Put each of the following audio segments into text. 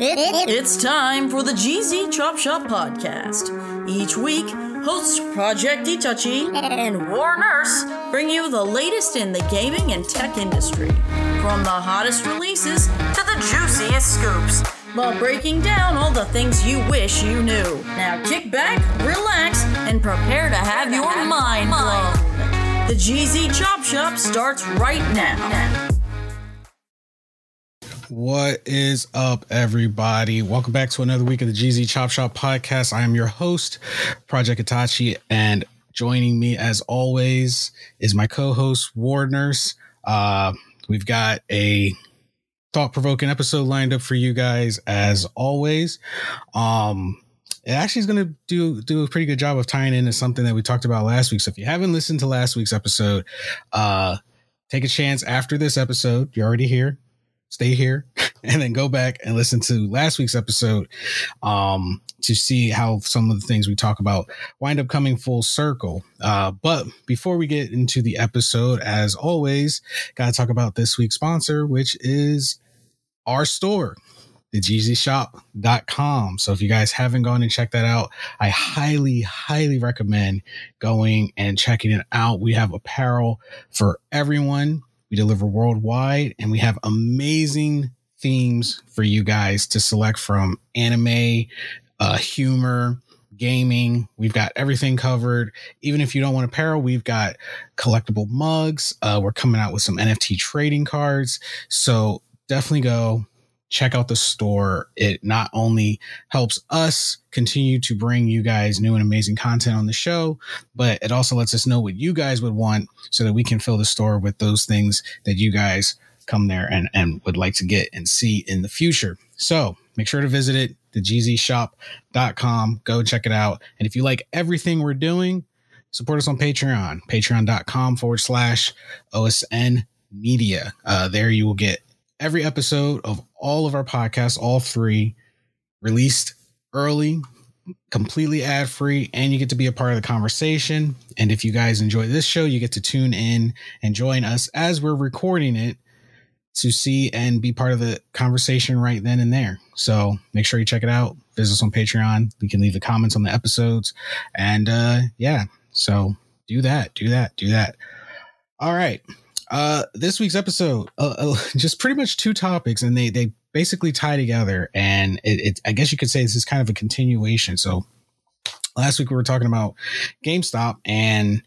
It's time for the GZ Chop Shop podcast. Each week, hosts Project Itachi and War Nurse bring you the latest in the gaming and tech industry. From the hottest releases to the juiciest scoops, while breaking down all the things you wish you knew. Now kick back, relax, and prepare to have your mind blown. The GZ Chop Shop starts right now. What is up, everybody? Welcome back to another week of the GZ Chop Shop podcast. I am your host, Project Itachi, and joining me, as always, is my co-host Ward Nurse. Uh, we've got a thought-provoking episode lined up for you guys, as always. Um, it actually is going to do do a pretty good job of tying into something that we talked about last week. So if you haven't listened to last week's episode, uh, take a chance after this episode. You're already here stay here and then go back and listen to last week's episode um, to see how some of the things we talk about wind up coming full circle. Uh, but before we get into the episode, as always, got to talk about this week's sponsor, which is our store. TheGZShop.com. So if you guys haven't gone and checked that out, I highly, highly recommend going and checking it out. We have apparel for everyone we deliver worldwide and we have amazing themes for you guys to select from anime, uh, humor, gaming. We've got everything covered. Even if you don't want apparel, we've got collectible mugs. Uh, we're coming out with some NFT trading cards. So definitely go check out the store. It not only helps us continue to bring you guys new and amazing content on the show, but it also lets us know what you guys would want so that we can fill the store with those things that you guys come there and, and would like to get and see in the future. So make sure to visit it, thegzshop.com. Go check it out. And if you like everything we're doing, support us on Patreon, patreon.com forward slash OSN media. Uh, there you will get every episode of all of our podcasts, all three, released early, completely ad free, and you get to be a part of the conversation. And if you guys enjoy this show, you get to tune in and join us as we're recording it to see and be part of the conversation right then and there. So make sure you check it out. Visit us on Patreon. We can leave the comments on the episodes. And uh yeah, so do that, do that, do that. All right. Uh, this week's episode, uh, uh, just pretty much two topics, and they they basically tie together. And it, it, I guess you could say this is kind of a continuation. So last week we were talking about GameStop and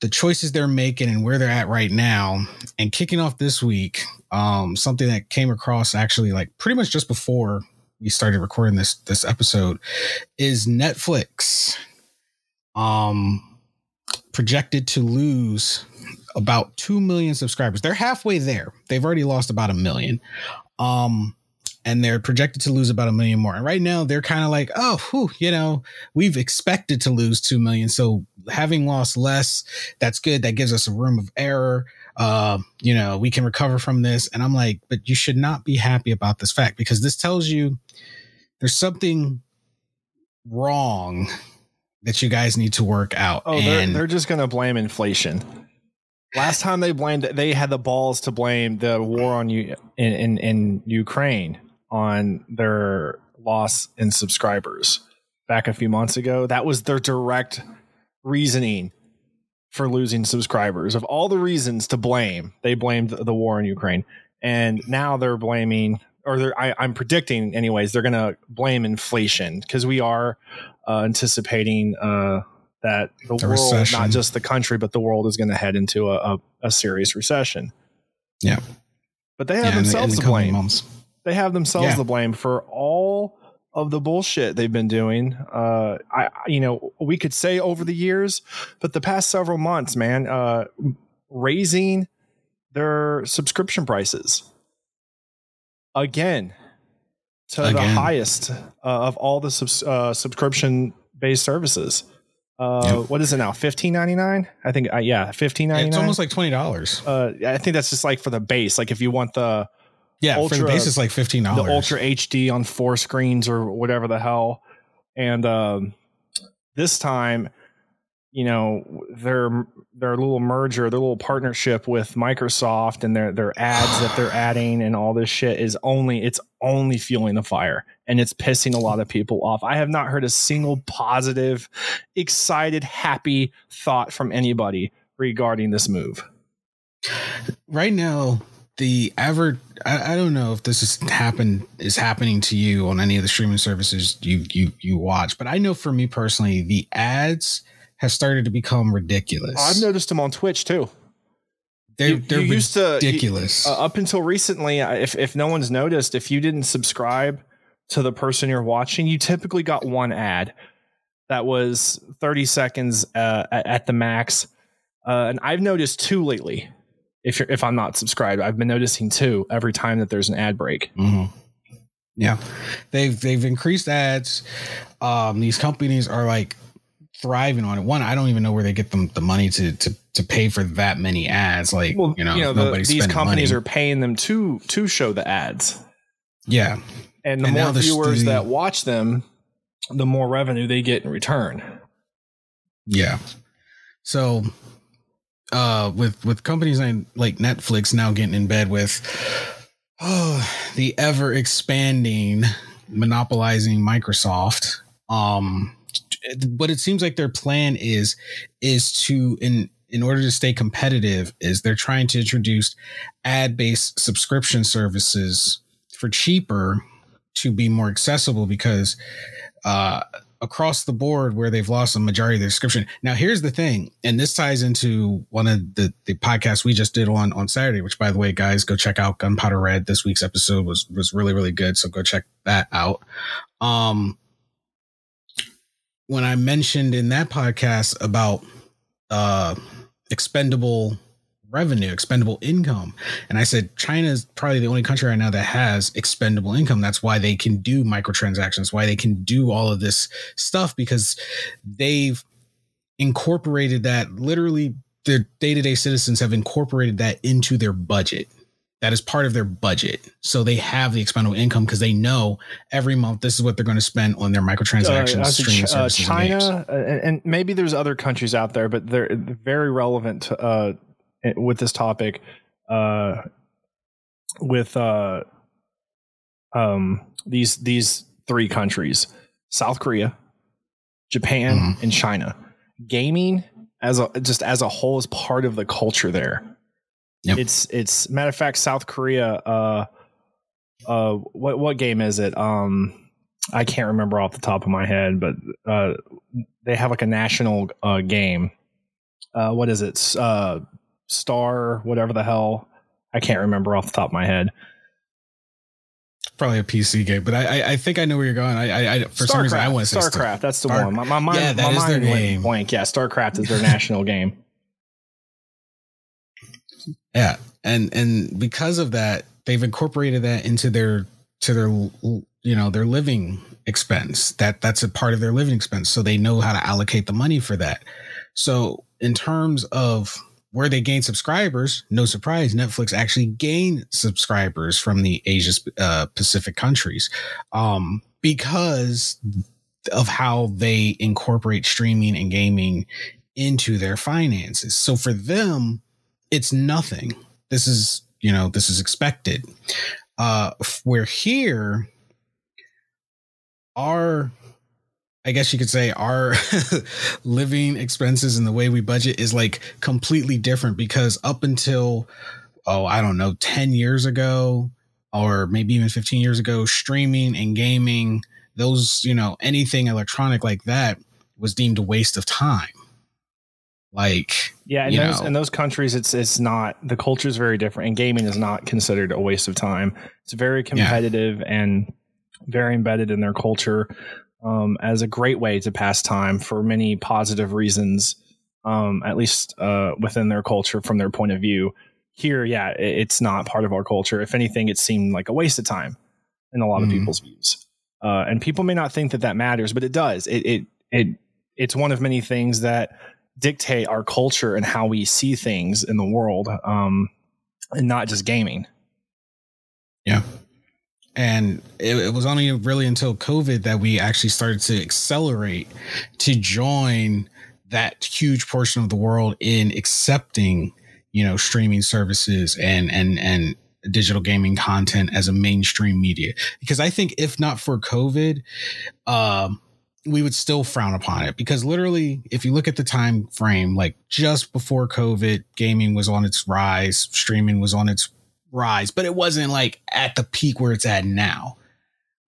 the choices they're making and where they're at right now. And kicking off this week, um, something that came across actually like pretty much just before we started recording this this episode is Netflix. Um, projected to lose about 2 million subscribers. They're halfway there. They've already lost about a million. Um, and they're projected to lose about a million more. And right now they're kind of like, oh, whew, you know, we've expected to lose 2 million. So having lost less, that's good. That gives us a room of error. Uh, you know, we can recover from this. And I'm like, but you should not be happy about this fact because this tells you there's something wrong that you guys need to work out. Oh, they're, they're just going to blame inflation. Last time they blamed, they had the balls to blame the war on you in, in, in Ukraine on their loss in subscribers back a few months ago. That was their direct reasoning for losing subscribers. Of all the reasons to blame, they blamed the war in Ukraine, and now they're blaming, or they're, I, am predicting, anyways, they're going to blame inflation because we are uh, anticipating uh, that the, the world, recession. not just the country, but the world is going to head into a, a, a, serious recession. Yeah. but they have Yeah, themselves the to blame. months. They have themselves Yeah. to blame for all of the bullshit they've been doing. Uh, I, you know, we could say over the years, but the past several months, man, uh, raising their subscription prices again to the highest uh, of all the subs, uh, subscription based services. Uh, Yep. What is it now? Fifteen ninety nine? I think. Uh, yeah, fifteen ninety nine. It's almost like twenty dollars. Uh, I think that's just like for the base. Like if you want the Yeah, for ultra- the base, it's like fifteen the. Ultra HD on four screens or whatever the hell. And um, this time, you know, their their little merger, their little partnership with Microsoft and their their ads that they're adding and all this shit is only it's only fueling the fire and it's pissing a lot of people off. I have not heard a single positive, excited, happy thought from anybody regarding this move. right now the average I, I don't know if this is happen is happening to you on any of the streaming services you you you watch but i know for me personally the ads have started to become ridiculous I've noticed them on Twitch too. They're, they're you used to- you- ridiculous uh, up until recently, if if no one's noticed, if you didn't subscribe to the person you're watching, you typically got one ad that was 30 seconds uh, at, at the max. Uh, and I've noticed two lately. If you're, if I'm not subscribed, I've been noticing two every time that there's an ad break. Mhm. yeah they've they've increased ads um these companies are like thriving on it one i don't even know where they get them the money to to to pay for that many ads like Well, you know, the, these companies money. are paying them to to show the ads, yeah and the And more viewers the- that watch them, the more revenue they get in return. Yeah. So uh with with companies like, like Netflix now getting in bed with oh the ever expanding monopolizing Microsoft um what it seems like their plan is is to in in order to stay competitive is they're trying to introduce ad-based subscription services for cheaper to be more accessible because uh across the board where they've lost a majority of their subscription. Now, here's the thing, and this ties into one of the, the podcasts we just did on on Saturday, which by the way, guys, go check out Gunpowder Red. This week's episode was was really, really good. So go check that out. Um when I mentioned in that podcast about uh expendable revenue, expendable income. And I said China is probably the only country right now that has expendable income. That's why they can do microtransactions, why they can do all of this stuff because they've incorporated that literally their day-to-day citizens have incorporated that into their budget. That is part of their budget. So they have the expendable income because they know every month this is what they're going to spend on their microtransactions, Uh, streaming Ch- uh, services. and games. China, uh, and, and maybe there's other countries out there, but they're very relevant to, uh, with this topic. Uh, with uh, um, these these three countries: South Korea, Japan, Mhm. and China. Gaming as a just as a whole is part of the culture there. Yep. It's it's matter of fact, South Korea. Uh, uh, what what game is it? Um, I can't remember off the top of my head, but uh, they have like a national uh, game. Uh, what is it? Uh, Star, whatever the hell. I can't remember off the top of my head. Probably a PC game, but I I, I think I know where you're going. I I, I for some reason I want to say Star- StarCraft. That's the Star- one. My, my mind, Yeah, that my is mind went game. blank. Yeah, StarCraft is their national game. Yeah, and and because of that, they've incorporated that into their to their you know their living expense. That that's a part of their living expense, so they know how to allocate the money for that. So in terms of where they gain subscribers, no surprise, Netflix actually gained subscribers from the Asia uh, Pacific countries, um, because of how they incorporate streaming and gaming into their finances. So for them, it's nothing. This is, you know, this is expected. Uh, we're here our I guess you could say our living expenses and the way we budget is like completely different because up until oh, I don't know, 10 years ago or maybe even 15 years ago, streaming and gaming, those, you know, anything electronic like that was deemed a waste of time Like yeah, in those know. in those countries, it's it's not the culture is very different, and gaming is not considered a waste of time. It's very competitive yeah. and very embedded in their culture um, as a great way to pass time for many positive reasons. Um, at least uh, within their culture, from their point of view. Here, yeah, it, it's not part of our culture. If anything, it seemed like a waste of time in a lot mm-hmm. of people's views. Uh, and people may not think that that matters, but it does. It it it it's one of many things that dictate our culture and how we see things in the world, um, and not just gaming. Yeah. And it, it, was only really until COVID that we actually started to accelerate to join that huge portion of the world in accepting, you know, streaming services and and and digital gaming content as a mainstream media. Because I think if not for COVID, um, we would still frown upon it because literally if you look at the time frame like just before covid gaming was on its rise streaming was on its rise but it wasn't like at the peak where it's at now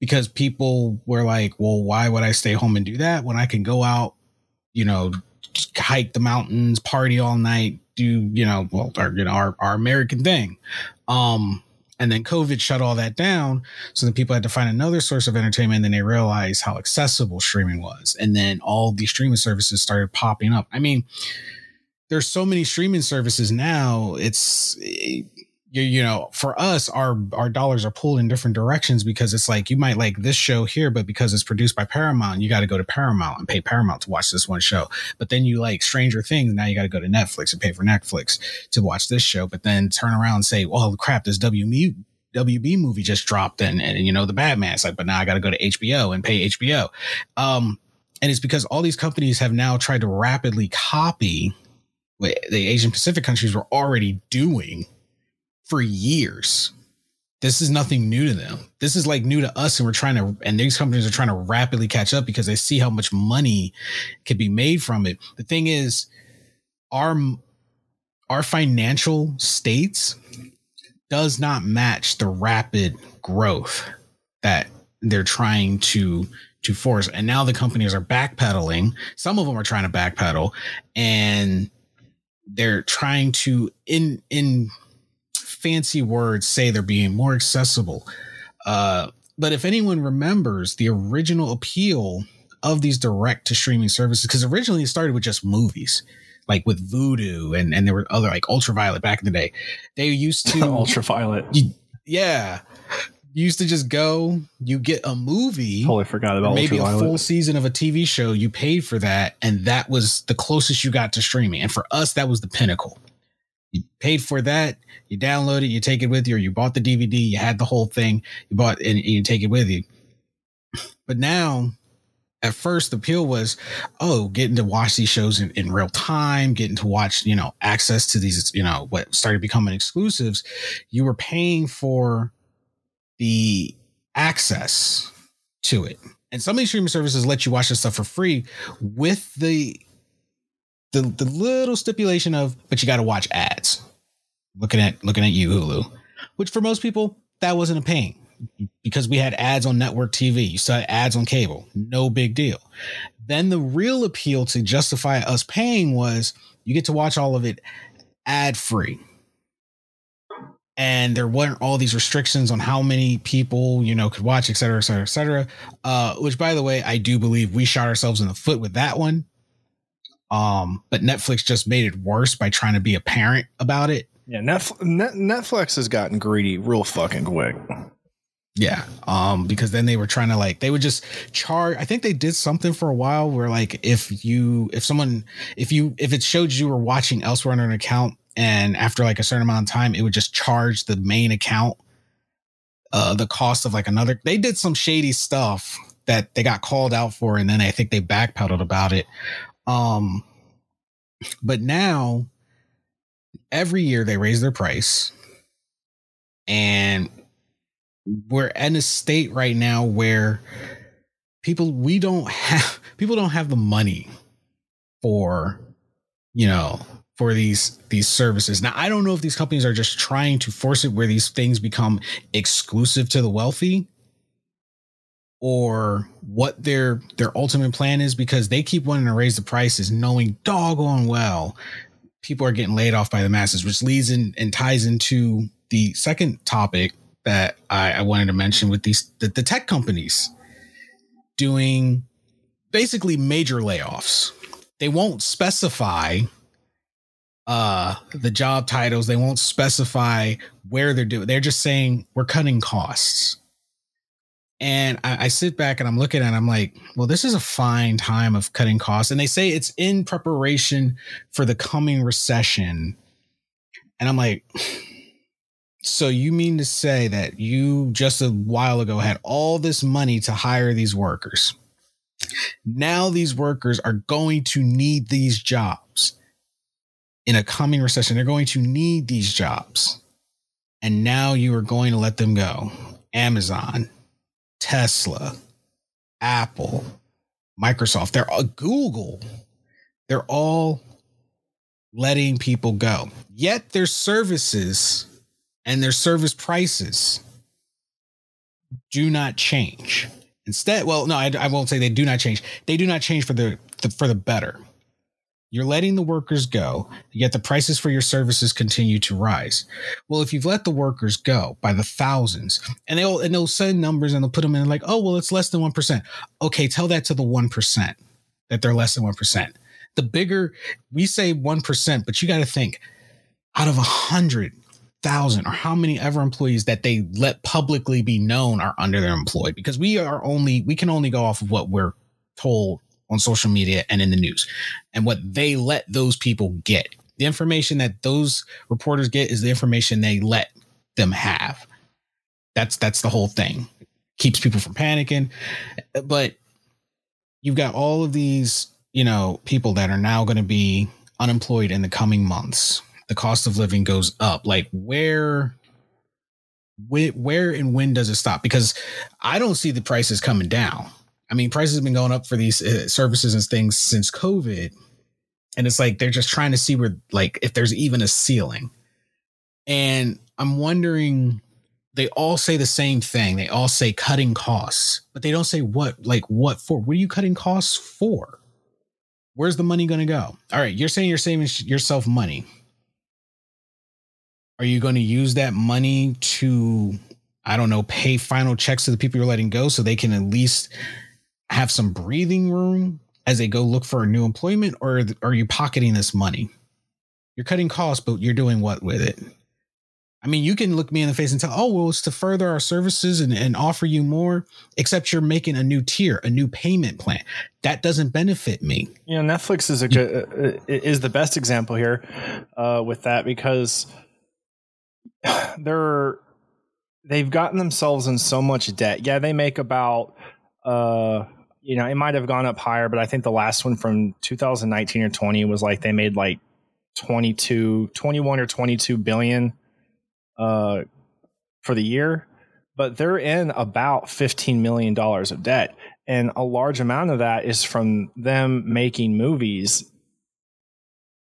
because people were like well why would i stay home and do that when i can go out you know hike the mountains party all night do you know well our, you know our, our american thing? Um and then COVID shut all that down. So then people had to find another source of entertainment. And then they realized how accessible streaming was. And then all these streaming services started popping up. I mean, there's so many streaming services now. It's, eh, you, you know, for us, our our dollars are pulled in different directions because it's like you might like this show here, but because it's produced by Paramount, you got to go to Paramount and pay Paramount to watch this one show. But then you like Stranger Things, now you got to go to Netflix and pay for Netflix to watch this show. But then turn around and say, "Well, crap, this WB WB movie just dropped," and and you know the Batman. It's like, but now I got to go to HBO and pay HBO. Um, and it's because all these companies have now tried to rapidly copy what the Asian Pacific countries were already doing for years. This is nothing new to them. This is like new to us, and we're trying to, and these companies are trying to rapidly catch up because they see how much money can be made from it. The thing is, our our financial states does not match the rapid growth that they're trying to to force. And now the companies are backpedaling. Some of them are trying to backpedal, and they're trying to in in fancy words say they're being more accessible. Uh, but if anyone remembers the original appeal of these direct to streaming services, because originally it started with just movies, like with Vudu and, and there were other like Ultraviolet back in the day. They used to Ultraviolet. You, yeah. You used to just go, you get a movie. Totally forgot about maybe a full season of a TV show. You paid for that, and that was the closest you got to streaming. And for us, that was the pinnacle. You paid for that. You download it. You take it with you, or you bought the DVD. You had the whole thing. You bought and you take it with you. But now, at first, the appeal was, oh, getting to watch these shows in, in real time, getting to watch, you know, access to these, you know, what started becoming exclusives. You were paying for the access to it. And some of these streaming services let you watch this stuff for free with the the the little stipulation of, but you got to watch ads. Looking at looking at you, Hulu, which for most people that wasn't a pain because we had ads on network TV. You saw ads on cable, no big deal. Then the real appeal to justify us paying was you get to watch all of it ad free. And there weren't all these restrictions on how many people, you know, could watch, et cetera, et cetera, et cetera. Uh, which by the way, I do believe we shot ourselves in the foot with that one um, but Netflix just made it worse by trying to be a parent about it. Yeah, Netflix, Netflix has gotten greedy real fucking quick. Yeah, um, because then they were trying to like they would just charge. I think they did something for a while where like if you if someone if you if it showed you were watching elsewhere on an account and after like a certain amount of time it would just charge the main account uh the cost of like another. They did some shady stuff that they got called out for and then I think they backpedaled about it. Um, but now every year they raise their price. And we're in a state right now where people we don't have people don't have the money for you know for these these services. Now i don't know if these companies are just trying to force it where these things become exclusive to the wealthy or what their their ultimate plan is because they keep wanting to raise the prices knowing doggone well people are getting laid off by the masses which leads in and ties into the second topic that I, I wanted to mention with these the, the tech companies doing basically major layoffs. They won't specify uh the job titles. They won't specify where they're doing. They're just saying we're cutting costs. And I, I, sit back and I'm looking at it, I'm like, well, this is a fine time of cutting costs. And they say it's in preparation for the coming recession. And I'm like, so you mean to say that you just a while ago had all this money to hire these workers? Now these workers are going to need these jobs in a coming recession. They're going to need these jobs. And now you are going to let them go. Amazon, Tesla, Apple, Microsoft, they're all Google. They're all letting people go. Yet their services and their service prices do not change. Instead, well, no, I, I, won't say they do not change. They do not change for the, the for the better. You're letting the workers go, yet the prices for your services continue to rise. Well, if you've let the workers go by the thousands, and they'll and they'll send numbers and they'll put them in like, oh well, it's less than one percent. Okay, tell that to the one percent that they're less than one percent. The bigger we say one percent, but you got to think out of a hundred thousand or how many ever employees that they let publicly be known are under their employed because we are only we can only go off of what we're told on social media and in the news. And what they let those people get the information that those reporters get is the information they let them have. That's that's the whole thing. Keeps people from panicking. But you've got all of these you know people that are now going to be unemployed in the coming months. The cost of living goes up. Like where where, where and when does it stop? Because i don't see the prices coming down i mean prices have been going up for these uh, services and things since covid. And it's like they're just trying to see where like if there's even a ceiling. And i'm wondering they all say the same thing. They all say cutting costs but they don't say what like what for. What are you cutting costs for? Where's the money going to go? All right you're saying you're saving yourself money. Are you going to use that money to, I don't know, pay final checks to the people you're letting go so they can at least have some breathing room as they go look for a new employment? Or are you pocketing this money? You're cutting costs, but you're doing what with it? I mean, you can look me in the face and tell, oh, well, it's to further our services and, and offer you more, except you're making a new tier, a new payment plan. That doesn't benefit me. You know, Netflix is a good, uh, is the best example here uh, with that because they're they've gotten themselves in so much debt. Yeah, they make about uh you know, it might have gone up higher, but I think the last one from 2019 or 20 was like they made like 22 21 or 22 billion uh for the year, but they're in about 15 million dollars of debt and a large amount of that is from them making movies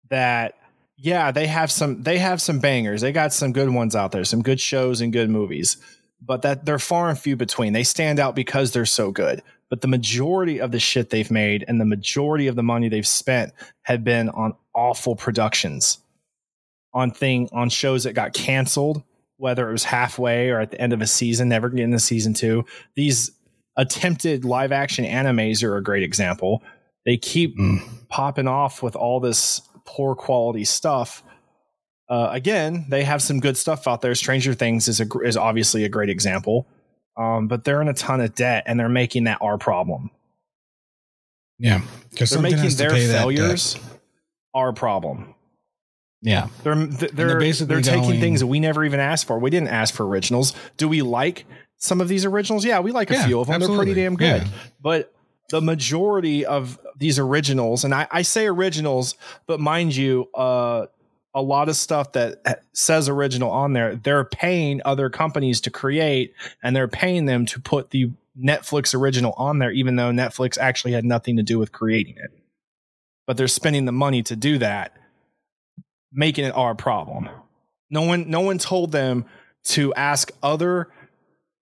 that yeah, they have some they have some bangers. They got some good ones out there, some good shows and good movies. But that they're far and few between. They stand out because they're so good. But the majority of the shit they've made and the majority of the money they've spent have been on awful productions. On thing on shows that got canceled, whether it was halfway or at the end of a season, never getting to season two. These attempted live action animes are a great example. They keep mm. popping off with all this poor quality stuff. Uh, again, they have some good stuff out there. Stranger Things is a, is obviously a great example, um, but they're in a ton of debt and they're making that our problem. Yeah, because they're making their failures our problem. Yeah, they're they're they're, basically they're taking going, things that we never even asked for. We didn't ask for originals. Do we like some of these originals? Yeah, we like a yeah, few of them. Absolutely. They're pretty damn good. Yeah. But the majority of these originals, and I, I say originals, but mind you, uh, a lot of stuff that says original on there, they're paying other companies to create, and they're paying them to put the Netflix original on there, even though Netflix actually had nothing to do with creating it. But they're spending the money to do that, making it our problem. No one, no one told them to ask other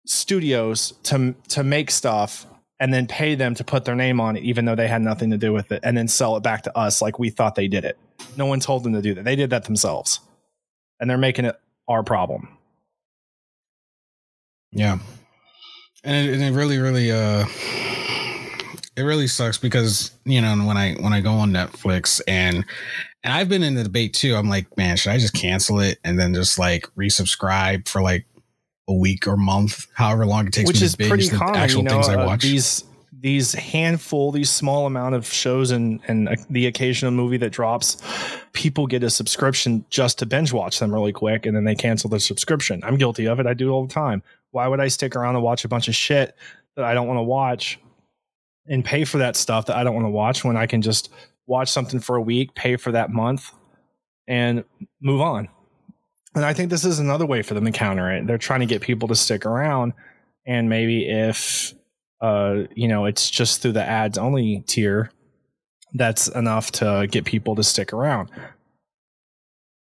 studios to to make stuff and then pay them to put their name on it, even though they had nothing to do with it, and then sell it back to us like we thought they did it. No one told them to do that. They did that themselves, and they're making it our problem. Yeah, and it, and it really, really, uh, it really sucks because you know when I when I go on Netflix and and I've been in the debate too. I'm like, man, should I just cancel it and then just like resubscribe for like a week or month, however long it takes which me is to binge pretty the common. actual you know, things I uh, watch. these these handful, these small amount of shows and and uh, the occasional movie that drops, people get a subscription just to binge watch them really quick, and then they cancel their subscription. I'm guilty of it. I do it all the time. Why would I stick around and watch a bunch of shit that I don't want to watch and pay for that stuff that I don't want to watch when I can just watch something for a week, pay for that month, and move on? And I think this is another way for them to counter it. They're trying to get people to stick around. And maybe if, uh, you know, it's just through the ads only tier, that's enough to get people to stick around.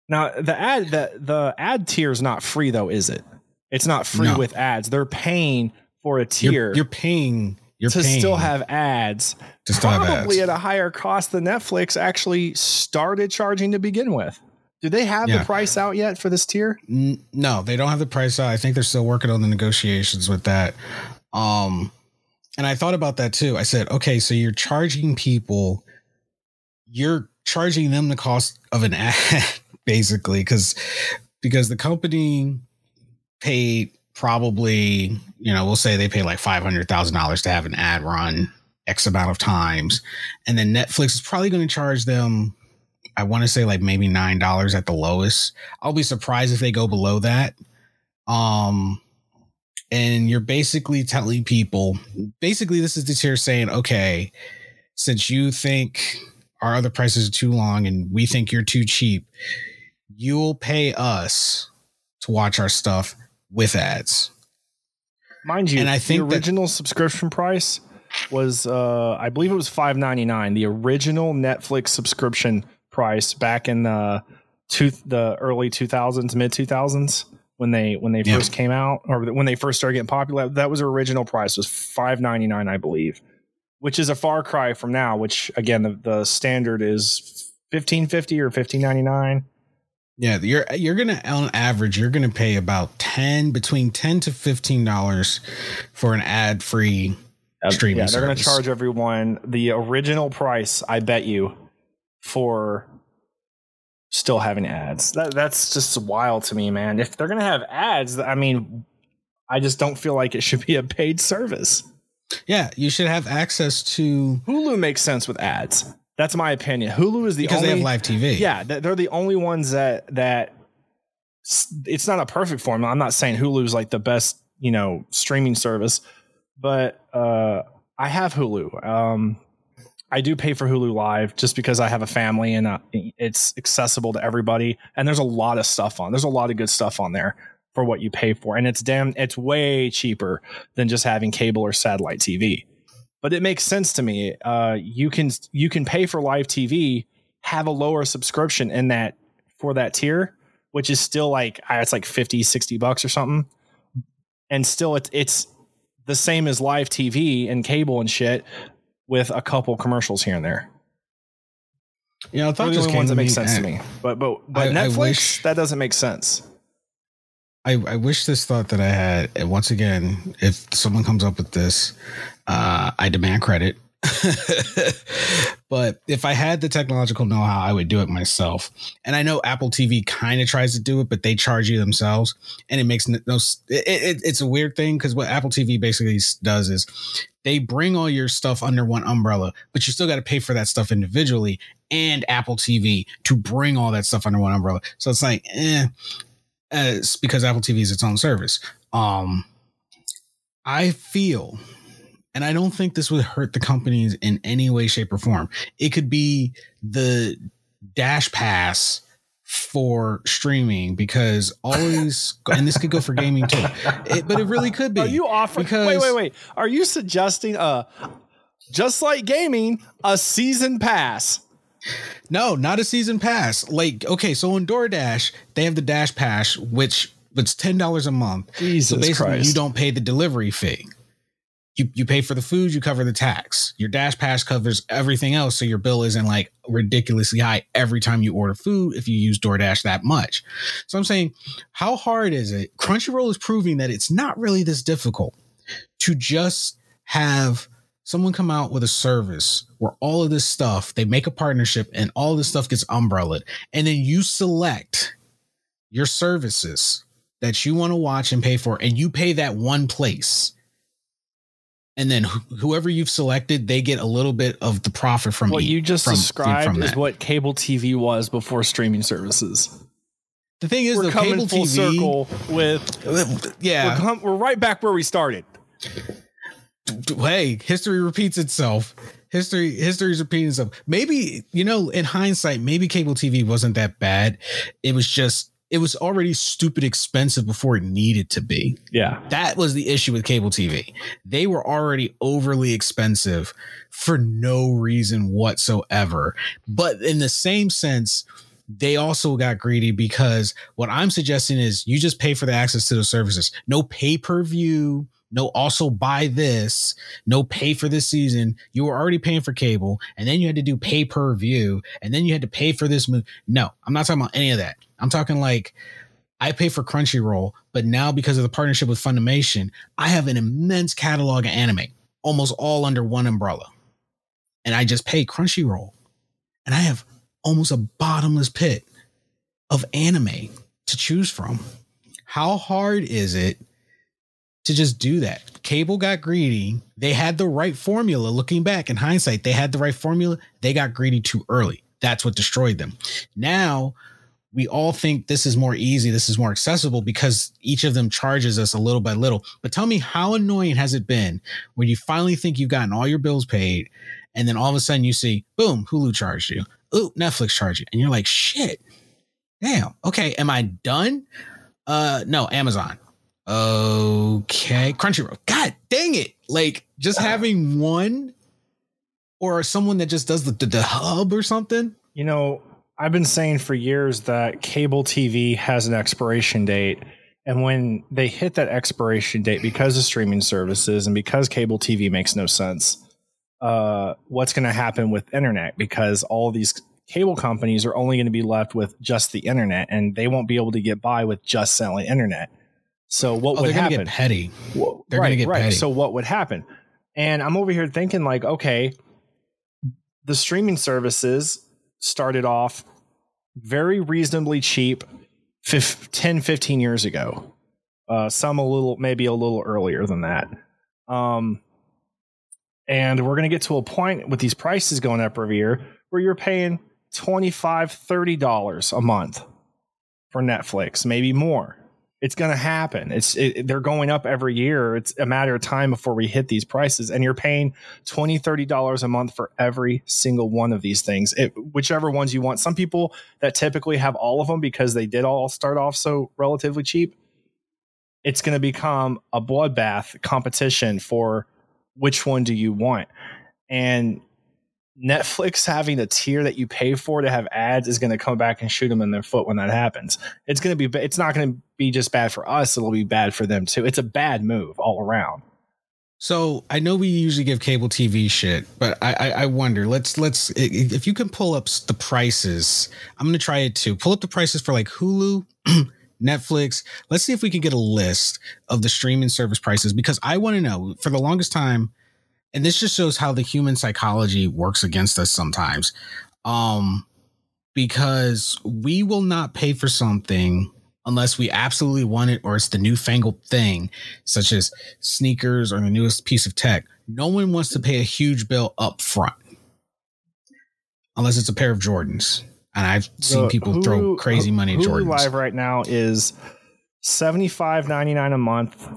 Now, the ad, the, the ad tier is not free though, is it? It's not free No. with ads. They're paying for a tier you're, you're paying. You're to paying still have ads, to still have probably ads. at a higher cost than Netflix actually started charging to begin with. Do they have Yeah. the price out yet for this tier? N- no, they don't have the price out. I think they're still working on the negotiations with that. Um, and I thought about that too. I said, okay, so you're charging people, you're charging them the cost of an ad, basically, because because the company paid probably, you know, we'll say they pay like five hundred thousand dollars to have an ad run X amount of times, and then Netflix is probably going to charge them. I want to say like maybe nine dollars at the lowest. I'll be surprised if they go below that. Um, and you're basically telling people, basically, this is the here saying, okay, since you think our other prices are too long and we think you're too cheap, you'll pay us to watch our stuff with ads. Mind you, And I think the that- original subscription price was, uh, I believe it was five ninety nine. The original Netflix subscription price back in the two, the early two thousands, mid two thousands when they when they Yeah. first came out or when they first started getting popular. That was their original price was five ninety nine, I believe, which is a far cry from now. Which again, the, the standard is fifteen fifty or fifteen ninety nine. Yeah, you're you're gonna on average you're gonna pay about ten between ten to fifteen dollars for an ad free streaming. Yeah, they're going to charge everyone the original price. I bet you for still having ads. That that's just wild to me, man. If they're going to have ads, I mean, I just don't feel like it should be a paid service. Yeah, you should have access to Hulu makes sense with ads. That's my opinion. Hulu is the because only they have live TV. yeah, they're the only ones that that it's not a perfect formula. I'm not saying Hulu's like the best, you know, streaming service, but uh I have Hulu. Um I do pay for Hulu Live just because I have a family and uh, it's accessible to everybody. And there's a lot of stuff on. There's a lot of good stuff on there for what you pay for, and it's damn, it's way cheaper than just having cable or satellite TV. But it makes sense to me. Uh, you can you can pay for live TV, have a lower subscription in that for that tier, which is still like it's like 50, 60 bucks or something, and still it's it's the same as live TV and cable and shit with a couple commercials here and there. Yeah, I thought are the only ones that make me, sense to me. But but but I- I Netflix wish- that doesn't make sense. I, I wish this thought that I had. And once again, if someone comes up with this, uh, I demand credit. but if I had the technological know how, I would do it myself. And I know Apple TV kind of tries to do it, but they charge you themselves, and it makes no. it, it, it's a weird thing because what Apple TV basically does is they bring all your stuff under one umbrella, but you still got to pay for that stuff individually and Apple TV to bring all that stuff under one umbrella. So it's like, eh as because Apple TV is its own service. Um, I feel, and I don't think this would hurt the companies in any way, shape, or form. It could be the Dash Pass for streaming because always, and this could go for gaming too. It, but it really could be. Are you offering? because- wait, wait, wait. Are you suggesting uh just like gaming, a season pass? No, not a season pass. Like, okay, so on DoorDash, they have the Dash Pass, which it's ten dollars a month. Jesus so basically, Christ. you don't pay the delivery fee. You you pay for the food, you cover the tax. Your Dash Pass covers everything else, so your bill isn't like ridiculously high every time you order food if you use DoorDash that much. So I'm saying, how hard is it? Crunchyroll is proving that it's not really this difficult to just have someone come out with a service where all of this stuff they make a partnership and all this stuff gets umbrellaed and then you select your services that you want to watch and pay for and you pay that one place and then wh- whoever you've selected they get a little bit of the profit from what each- you just from- described from is what cable TV was before streaming services. the thing is We're the coming cable full TV circle with yeah we're, com- we're right back where we started. hey, history repeats itself. History history's repeating itself. Maybe, you know, in hindsight, maybe cable TV wasn't that bad. It was just it was already stupid expensive before it needed to be. Yeah. That was the issue with cable TV. They were already overly expensive for no reason whatsoever. But in the same sense, they also got greedy because what I'm suggesting is you just pay for the access to the services. No pay per view, no also buy this, no pay for this season. You were already paying for cable, and then you had to do pay per view, and then you had to pay for this move. No, I'm not talking about any of that. I'm talking like I pay for Crunchyroll, but now because of the partnership with Funimation, I have an immense catalog of anime, almost all under one umbrella. And I just pay Crunchyroll. And I have almost a bottomless pit of anime to choose from. How hard is it to just do that? Cable got greedy. They had the right formula. Looking back in hindsight, they had the right formula. They got greedy too early. That's what destroyed them. Now, we all think this is more easy, this is more accessible because each of them charges us a little by little. But tell me, how annoying has it been when you finally think you've gotten all your bills paid, and then all of a sudden you see, boom, Hulu charged you, ooh, Netflix charged you, and you're like, shit, damn, okay, am I done? Uh, no, Amazon. Okay, Crunchyroll. God dang it! Like just having one, or someone that just does the the, the hub or something. You know, I've been saying for years that cable TV has an expiration date. And when they hit that expiration date, because of streaming services and because cable TV makes no sense, uh, what's going to happen with internet? Because all these cable companies are only going to be left with just the internet and they won't be able to get by with just selling internet. So what Oh, would they're gonna happen? get petty. Well, They're gonna get right. petty. So what would happen? And I'm over here thinking like, okay, the streaming services started off very reasonably cheap fif- 10, 15 years ago. Uh, some a little, maybe a little earlier than that. Um, and we're going to get to a point with these prices going up every year where you're paying 25 $30 a month for Netflix, maybe more. It's going to happen. It's it, they're going up every year. It's a matter of time before we hit these prices, and you're paying 20 30 dollars a month for every single one of these things, it, whichever ones you want. Some people that typically have all of them because they did all start off so relatively cheap. It's going to become a bloodbath competition for which one do you want, and Netflix having a tier that you pay for to have ads is going to come back and shoot them in their foot when that happens. It's going to be, it's not going to be just bad for us. It'll be bad for them too. It's a bad move all around. So I know we usually give cable TV shit, but I, I I wonder. Let's let's if you can pull up the prices. I'm gonna try it too. Pull up the prices for like Hulu, Netflix. Let's see if we can get a list of the streaming service prices because I want to know. For the longest time, and this just shows how the human psychology works against us sometimes. Um, because we will not pay for something unless we absolutely want it or it's the newfangled thing, such as sneakers or the newest piece of tech. No one wants to pay a huge bill up front unless it's a pair of Jordans. And I've seen The people throw crazy money at Hulu Jordans. Live right now is seventy five ninety nine a month.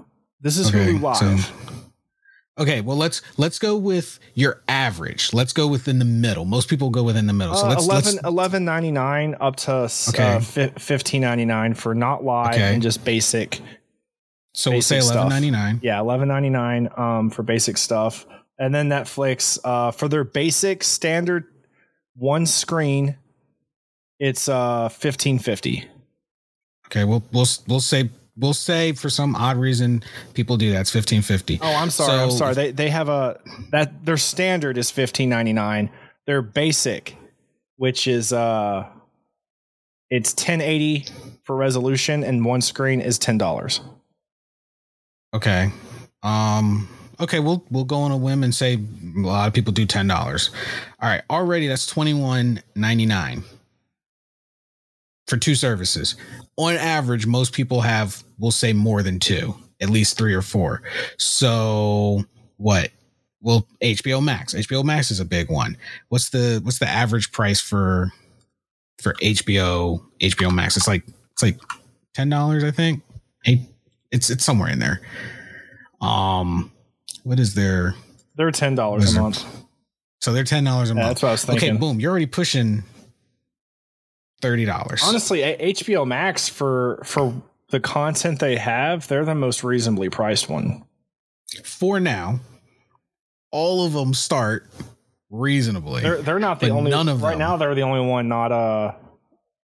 This is Okay, Hulu Live. so- Okay, well let's let's go with your average. Let's go within the middle. Most people go within the middle. So Uh, let's, 11, let's 11.99 up to uh, Okay. fi- 15.99 for not live Okay. and just basic so we'll say eleven ninety nine. Yeah, eleven ninety nine um, for basic stuff, and then Netflix uh, for their basic standard one screen, it's uh fifteen fifty. Okay, we'll we'll we'll say we'll say for some odd reason people do that. It's fifteen fifty. Oh, I'm sorry. I'm sorry. They they have a that their standard is fifteen ninety nine. Their basic, which is uh, it's ten eighty for resolution, and one screen is ten dollars. Okay. Um. Okay, we'll we'll go on a whim and say a lot of people do ten dollars. All right, already that's twenty one ninety nine for two services. On average, most people have, we'll say, more than two, at least three or four. So what? Well, HBO Max. HBO Max is a big one. What's the what's the average price for for HBO HBO Max? It's like it's like ten dollars, I think. It's it's somewhere in there. Um, what is their? They're ten dollars a month. So they're ten dollars a yeah, month. That's what I was thinking. Okay, boom. You're already pushing thirty dollars. Honestly, HBO Max for for the content they have, they're the most reasonably priced one. For now, all of them start reasonably. They're they're not the only none of right them. now. They're the only one not uh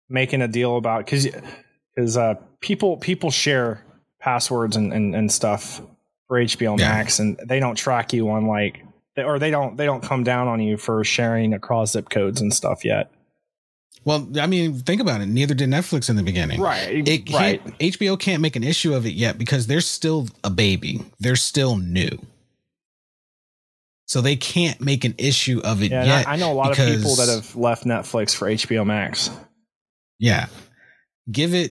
making a deal about because because uh people people share passwords and, and, and stuff for HBO yeah. Max and they don't track you on like or they don't they don't come down on you for sharing across zip codes and stuff yet. Well, I mean, think about it. Neither did Netflix in the beginning. Right. It right. HBO can't make an issue of it yet because they're still a baby. They're still new. So they can't make an issue of it yeah, yet. I know a lot because, of people that have left Netflix for HBO Max. Yeah. Give it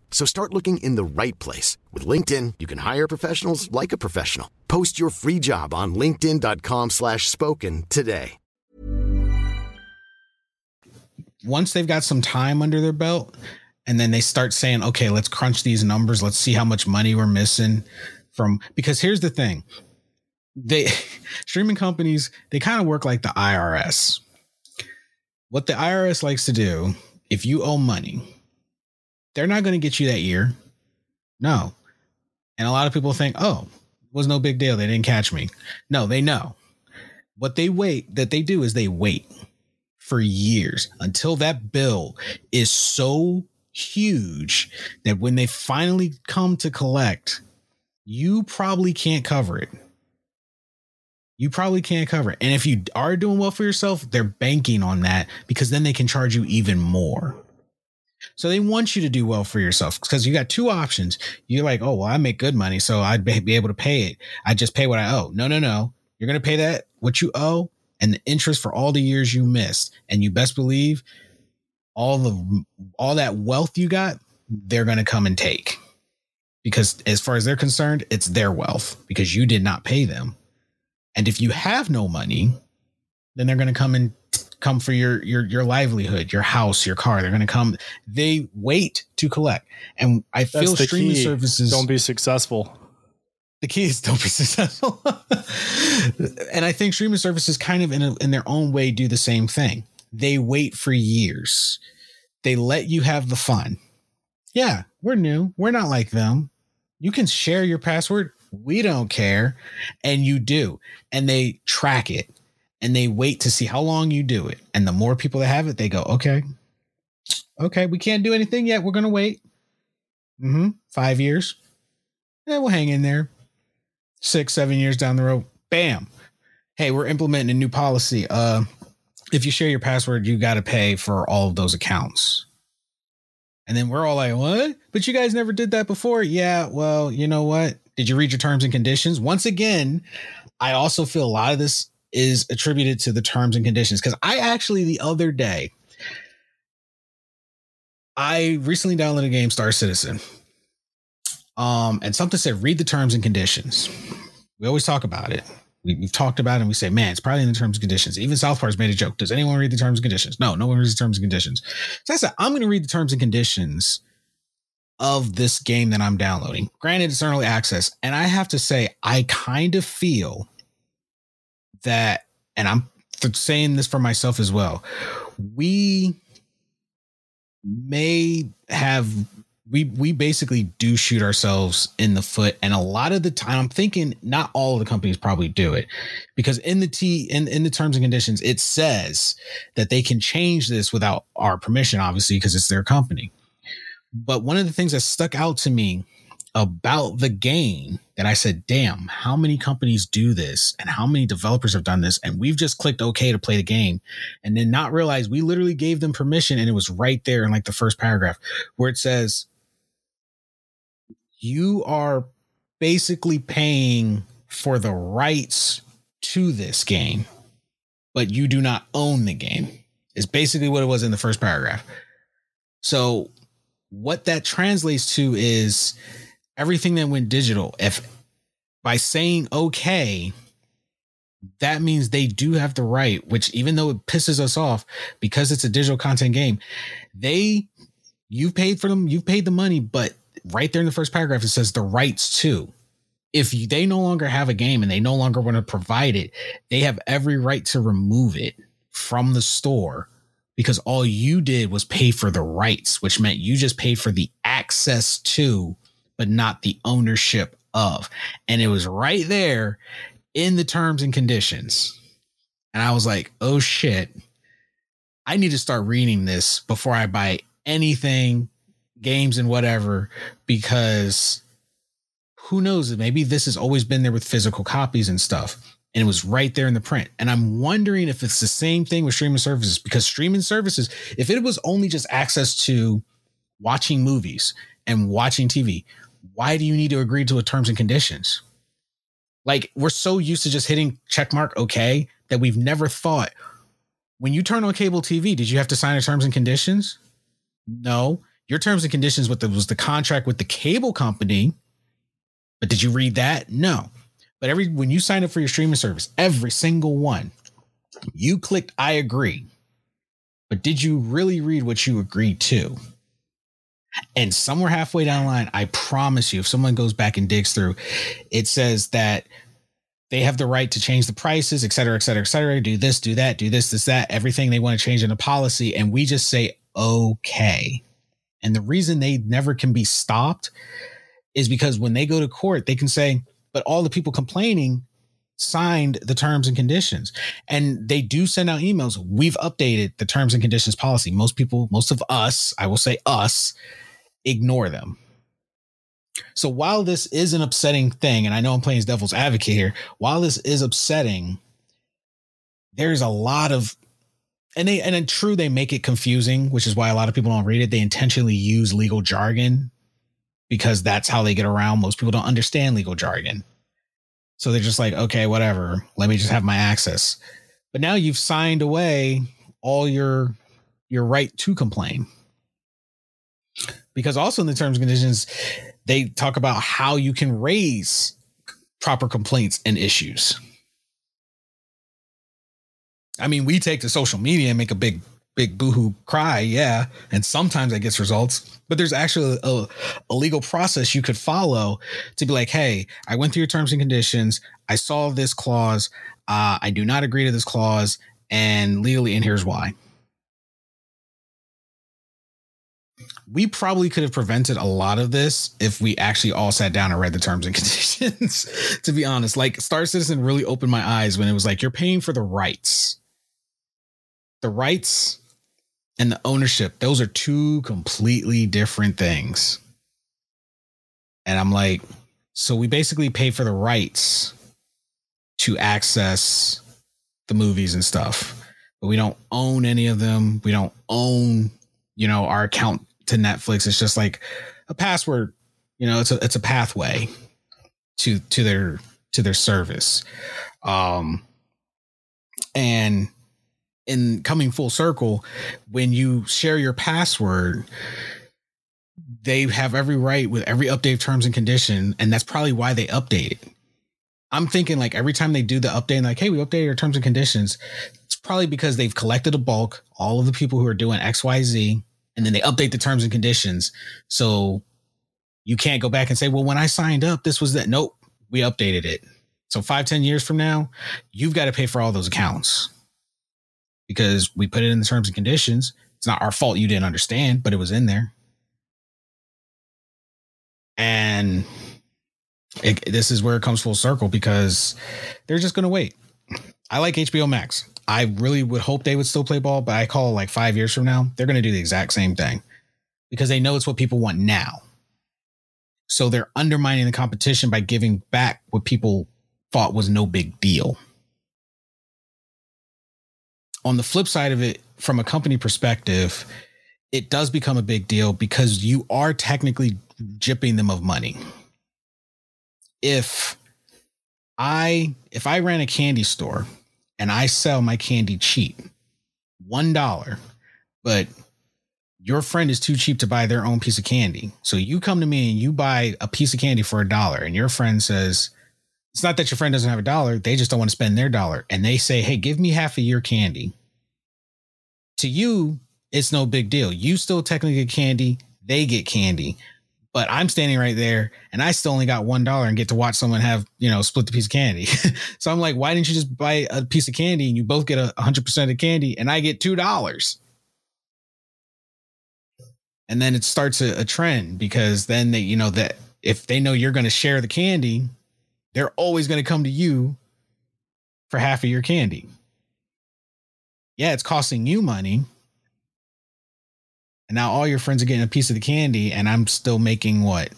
So start looking in the right place. With LinkedIn, you can hire professionals like a professional. Post your free job on linkedin.com slash spoken today. Once they've got some time under their belt, and then they start saying, okay, let's crunch these numbers. Let's see how much money we're missing from, because here's the thing. They, streaming companies, they kind of work like the IRS. What the IRS likes to do, if you owe money, they're not going to get you that year. No. And a lot of people think, oh, it was no big deal. They didn't catch me. No, they know. What they wait, that they do is they wait for years until that bill is so huge that when they finally come to collect, you probably can't cover it. You probably can't cover it. And if you are doing well for yourself, they're banking on that because then they can charge you even more. So they want you to do well for yourself because you got two options. You're like, oh, well, I make good money, so I'd be able to pay it. I just pay what I owe. No, no, no. You're going to pay that, what you owe, and the interest for all the years you missed. And you best believe all the all that wealth you got, they're going to come and take. Because as far as they're concerned, it's their wealth because you did not pay them. And if you have no money, then they're going to come and come for your your your livelihood, your house, your car. They're going to come. They wait to collect, and I feel streaming key. services don't be successful. The key is don't be successful, and I think streaming services kind of in a, in their own way do the same thing. They wait for years. They let you have the fun. Yeah, we're new. We're not like them. You can share your password. We don't care. And you do. And they track it and they wait to see how long you do it. And the more people that have it, they go, okay, okay, we can't do anything yet. We're going to wait. Mm-hmm. Five years. Yeah, we'll hang in there. Six, seven years down the road, bam. Hey, we're implementing a new policy. Uh, if you share your password, you got to pay for all of those accounts. And then we're all like, what? But you guys never did that before. Yeah, well, you know what? Did you read your terms and conditions? Once again, I also feel a lot of this is attributed to the terms and conditions because I actually the other day I recently downloaded a game Star Citizen. Um, and something said read the terms and conditions. We always talk about it. We, have talked about it and we say, man, it's probably in the terms and conditions. Even South Park's made a joke. Does anyone read the terms and conditions? No, no one reads the terms and conditions. So I said, I'm going to read the terms and conditions of this game that I'm downloading. Granted, it's early access. And I have to say, I kind of feel that, and I'm saying this for myself as well, we may have we we basically do shoot ourselves in the foot and a lot of the time i'm thinking not all of the companies probably do it because in the t in, in the terms and conditions it says that they can change this without our permission obviously because it's their company. But one of the things that stuck out to me about the game that I said, damn, how many companies do this and how many developers have done this? And we've just clicked OK to play the game and then not realize we literally gave them permission and it was right there in like the first paragraph where it says, you are basically paying for the rights to this game, but you do not own the game. Is basically what it was in the first paragraph. So, what that translates to is everything that went digital, if by saying okay, that means they do have the right, which even though it pisses us off because it's a digital content game, they you've paid for them, you've paid the money, but right there in the first paragraph it says the rights too. If they no longer have a game and they no longer want to provide it, they have every right to remove it from the store because all you did was pay for the rights, which meant you just paid for the access to but not the ownership of. And it was right there in the terms and conditions. And I was like, oh shit, I need to start reading this before I buy anything, games and whatever, because who knows? Maybe this has always been there with physical copies and stuff. And it was right there in the print. And I'm wondering if it's the same thing with streaming services, because streaming services, if it was only just access to watching movies and watching TV, why do you need to agree to a terms and conditions? Like we're so used to just hitting checkmark okay that we've never thought when you turn on cable TV, did you have to sign a terms and conditions? No. Your terms and conditions with the, was the contract with the cable company. But did you read that? No. But every when you sign up for your streaming service, every single one, you clicked I agree. But did you really read what you agreed to? And somewhere halfway down the line, I promise you, if someone goes back and digs through, it says that they have the right to change the prices, et cetera, et cetera, et cetera. Do this, do that, do this, this, that, everything they want to change in a policy. And we just say, okay. And the reason they never can be stopped is because when they go to court, they can say, but all the people complaining signed the terms and conditions. And they do send out emails. We've updated the terms and conditions policy. Most people, most of us, I will say us, ignore them. So while this is an upsetting thing, and I know I'm playing devil's advocate here, while this is upsetting, there's a lot of and they and true they make it confusing, which is why a lot of people don't read it. They intentionally use legal jargon because that's how they get around. Most people don't understand legal jargon. So they're just like, okay, whatever. Let me just have my access. But now you've signed away all your your right to complain because also in the terms and conditions they talk about how you can raise proper complaints and issues i mean we take to social media and make a big big boohoo cry yeah and sometimes that gets results but there's actually a, a legal process you could follow to be like hey i went through your terms and conditions i saw this clause uh, i do not agree to this clause and legally and here's why we probably could have prevented a lot of this if we actually all sat down and read the terms and conditions. to be honest, like Star Citizen really opened my eyes when it was like you're paying for the rights. The rights and the ownership, those are two completely different things. And I'm like, so we basically pay for the rights to access the movies and stuff, but we don't own any of them. We don't own, you know, our account to Netflix. It's just like a password. You know, it's a it's a pathway. to to their to their service. Um and in coming full circle, when you share your password, they have every right with every update of terms and condition, and that's probably why they update it. I'm thinking like every time they do the update, and like, hey, we updated our terms and conditions, it's probably because they've collected a bulk, all of the people who are doing XYZ, and then they update the terms and conditions. So you can't go back and say, well, when I signed up, this was that. Nope, we updated it. So five, ten years from now, you've got to pay for all those accounts because we put it in the terms and conditions. It's not our fault you didn't understand, but it was in there. And it, this is where it comes full circle because they're just going to wait. I like HBO Max. I really would hope they would still play ball, but I call like five years from now, they're going to do the exact same thing because they know it's what people want now. So they're undermining the competition by giving back what people thought was no big deal. On the flip side of it, from a company perspective, it does become a big deal because you are technically jipping them of money. If I if I ran a candy store and I sell my candy cheap, one dollar, but your friend is too cheap to buy their own piece of candy. So you come to me and you buy a piece of candy for a dollar, and your friend says, It's not that your friend doesn't have a dollar, they just don't want to spend their dollar. And they say, Hey, give me half of your candy. To you, it's no big deal. You still technically get candy, they get candy. But I'm standing right there and I still only got one dollar and get to watch someone have, you know, split the piece of candy. so I'm like, why didn't you just buy a piece of candy and you both get a hundred percent of candy and I get two dollars? and then it starts a, a trend because then they you know that if they know you're going to share the candy they're always going to come to you for half of your candy. Yeah it's costing you money. And now all your friends are getting a piece of the candy and i'm still making what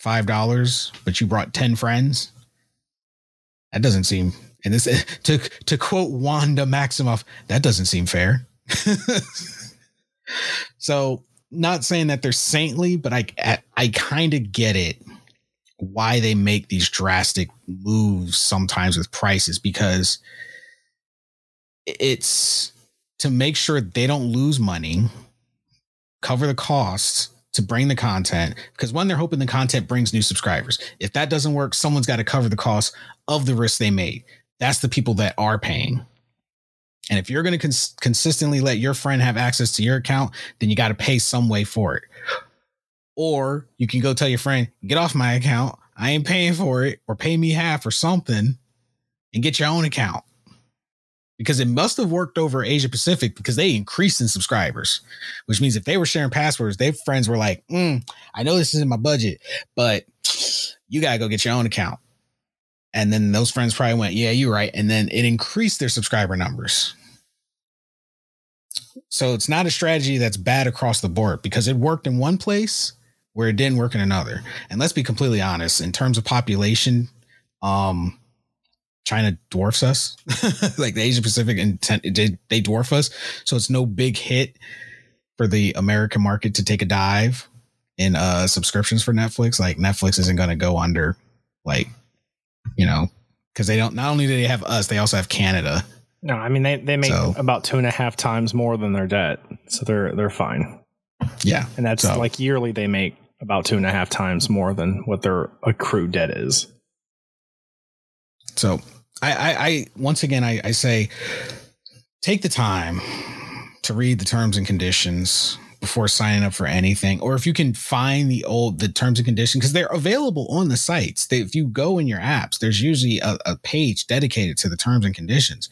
five dollars but you brought 10 friends? That doesn't seem and this to to quote wanda maximoff that doesn't seem fair. So, not saying that they're saintly, but I I kind of get it why they make these drastic moves sometimes with prices because it's to make sure they don't lose money, cover the costs to bring the content because when they're hoping the content brings new subscribers. If that doesn't work, someone's got to cover the cost of the risk they made. That's the people that are paying. And if you're going to cons- consistently let your friend have access to your account, then you got to pay some way for it. Or you can go tell your friend, get off my account. I ain't paying for it, or pay me half or something and get your own account. Because it must have worked over Asia Pacific because they increased in subscribers, which means if they were sharing passwords, their friends were like, mm, I know this isn't my budget, but you got to go get your own account. And then those friends probably went, yeah, you're right. And then it increased their subscriber numbers. So it's not a strategy that's bad across the board because it worked in one place where it didn't work in another. And let's be completely honest, in terms of population, um, China dwarfs us, like the Asia Pacific and they, they dwarf us. So it's no big hit for the American market to take a dive in uh subscriptions for Netflix. Like Netflix isn't going to go under like you know, because they don't. Not only do they have us, they also have Canada. No, I mean they they make so, about two and a half times more than their debt, so they're they're fine. Yeah, and that's so. like yearly they make about two and a half times more than what their accrued debt is. So I, I, I once again I, I say take the time to read the terms and conditions before signing up for anything or if you can find the old the terms and conditions because they're available on the sites. They, if you go in your apps there's usually a, a page dedicated to the terms and conditions.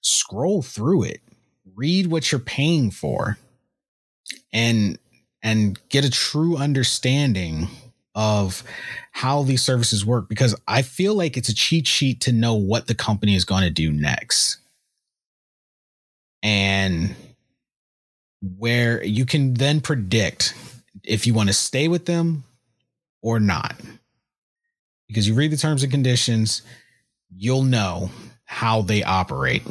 Scroll through it. Read what you're paying for. And and get a true understanding of how these services work because I feel like it's a cheat sheet to know what the company is going to do next. And where you can then predict if you want to stay with them or not. Because you read the terms and conditions, you'll know how they operate.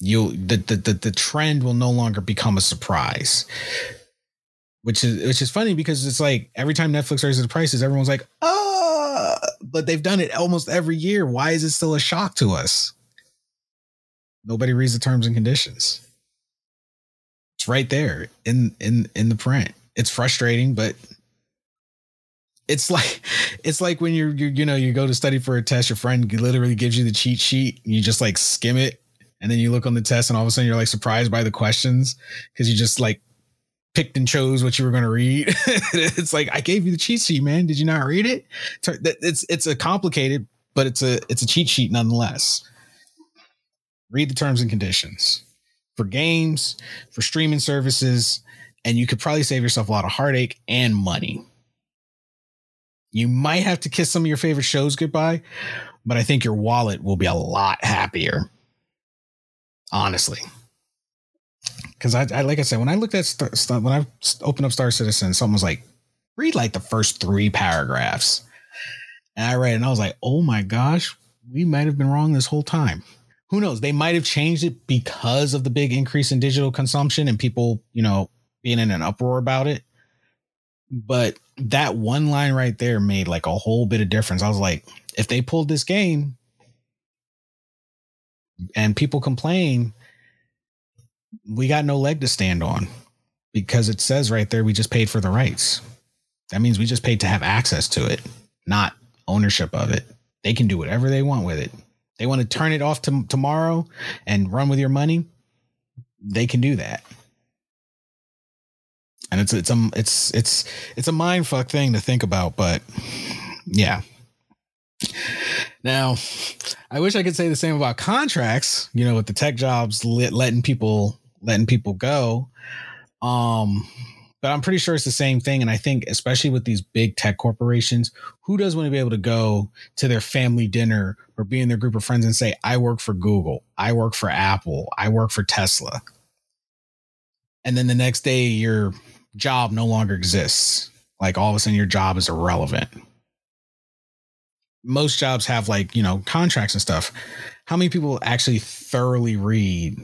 You'll the, the the the trend will no longer become a surprise. Which is which is funny because it's like every time Netflix raises the prices, everyone's like, oh, but they've done it almost every year. Why is it still a shock to us? Nobody reads the terms and conditions. It's right there in in in the print. It's frustrating, but it's like it's like when you're you you know you go to study for a test your friend literally gives you the cheat sheet you just like skim it and then you look on the test and all of a sudden you're like surprised by the questions because you just like picked and chose what you were going to read. It's like i gave you the cheat sheet man. Did you not read it? It's it's a complicated but it's a it's a cheat sheet nonetheless. Read the terms and conditions. For games for streaming services and you could probably save yourself a lot of heartache and money. You might have to kiss some of your favorite shows goodbye, but I think your wallet will be a lot happier. Honestly. Because I, I, like I said, when I looked at stuff, when I opened up Star Citizen, someone was like, read like the first three paragraphs. And I read and I was like, oh my gosh, we might have been wrong this whole time. Who knows? They might have changed it because of the big increase in digital consumption and people, you know, being in an uproar about it. But that one line right there made like a whole bit of difference. I was like, if they pulled this game and people complain, we got no leg to stand on because it says right there we just paid for the rights. That means we just paid to have access to it, not ownership of it. They can do whatever they want with it. They want to turn it off to tomorrow and run with your money. They can do that and it's it's a it's it's it's a mind fuck thing to think about, but yeah. Now, I wish I could say the same about contracts. You know, with the tech jobs letting people letting people go. Um, but I'm pretty sure it's the same thing. And I think, especially with these big tech corporations, who does want to be able to go to their family dinner or be in their group of friends and say, I work for Google, I work for Apple, I work for Tesla. And then the next day you're job no longer exists. Like all of a sudden your job is irrelevant. Most jobs have like, you know, contracts and stuff. How many people actually thoroughly read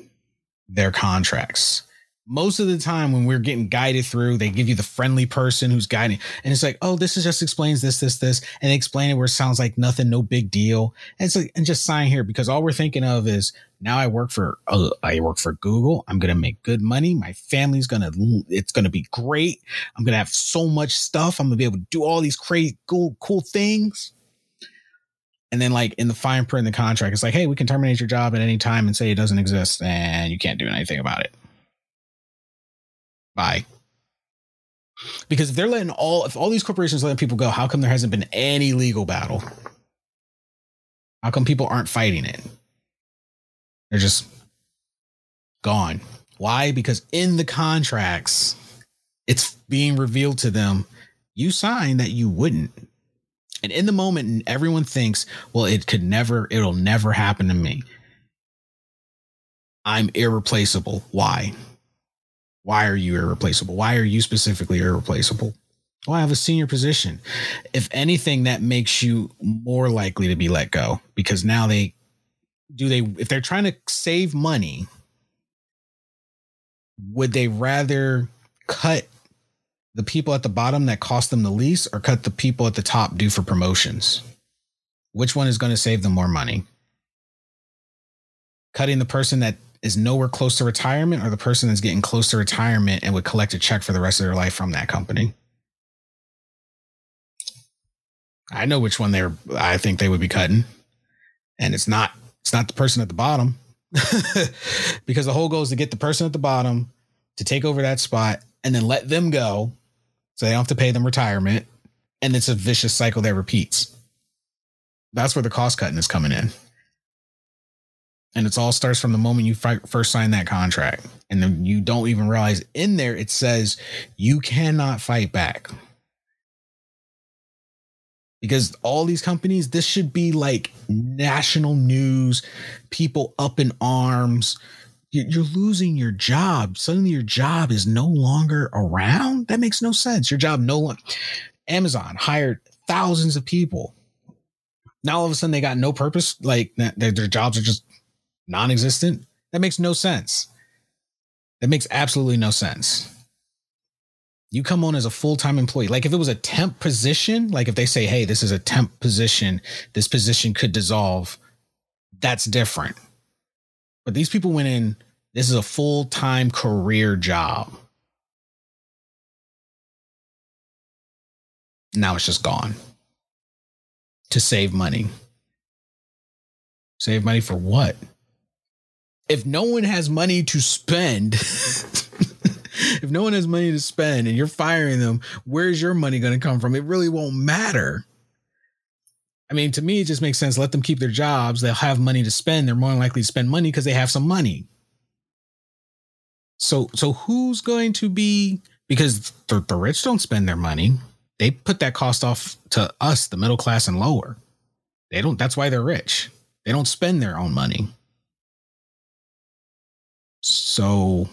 their contracts? most of the time when we're getting guided through, they give you the friendly person who's guiding, and it's like, oh, this is just explains this, this, this, and they explain it where it sounds like nothing, no big deal. And it's like, and just sign here because all we're thinking of is now I work for, uh, I work for Google. I'm gonna make good money. My family's gonna, it's gonna be great. I'm gonna have so much stuff. I'm gonna be able to do all these crazy, cool, cool things. And then, like in the fine print in the contract, it's like, hey, we can terminate your job at any time and say it doesn't exist, and you can't do anything about it. Bye. Because if they're letting all, if all these corporations letting people go, how come there hasn't been any legal battle? How come people aren't fighting it? They're just gone. Why? Because in the contracts, it's being revealed to them, you signed that you wouldn't. And in the moment, everyone thinks, well, it could never, it'll never happen to me. I'm irreplaceable. Why? Why are you irreplaceable? Why are you specifically irreplaceable? Well, I have a senior position. If anything, that makes you more likely to be let go because now they do they if they're trying to save money, would they rather cut the people at the bottom that cost them the least or cut the people at the top due for promotions? Which one is going to save them more money? Cutting the person that is nowhere close to retirement or the person that's getting close to retirement and would collect a check for the rest of their life from that company. I know which one they're I think they would be cutting. And it's not it's not the person at the bottom. because the whole goal is to get the person at the bottom to take over that spot and then let them go so they don't have to pay them retirement. And it's a vicious cycle that repeats. That's where the cost cutting is coming in and it all starts from the moment you first sign that contract and then you don't even realize in there it says you cannot fight back because all these companies this should be like national news people up in arms you're losing your job. Suddenly your job is no longer around? That makes no sense. Your job no longer amazon hired thousands of people. Now all of a sudden they got no purpose like their, their jobs are just non-existent? That makes no sense. That makes absolutely no sense. You come on as a full-time employee. Like if it was a temp position like if they say hey this is a temp position. This position could dissolve. That's different. But these people went in this is a full-time career job now it's just gone to save money save money for what if no one has money to spend if no one has money to spend and you're firing them, where's your money going to come from? It really won't matter. I mean, to me, it just makes sense. Let them keep their jobs. They'll have money to spend. They're more likely to spend money because they have some money. So, so who's going to be because the, the rich don't spend their money. They put that cost off to us, the middle class and lower. They don't. That's why they're rich. They don't spend their own money. So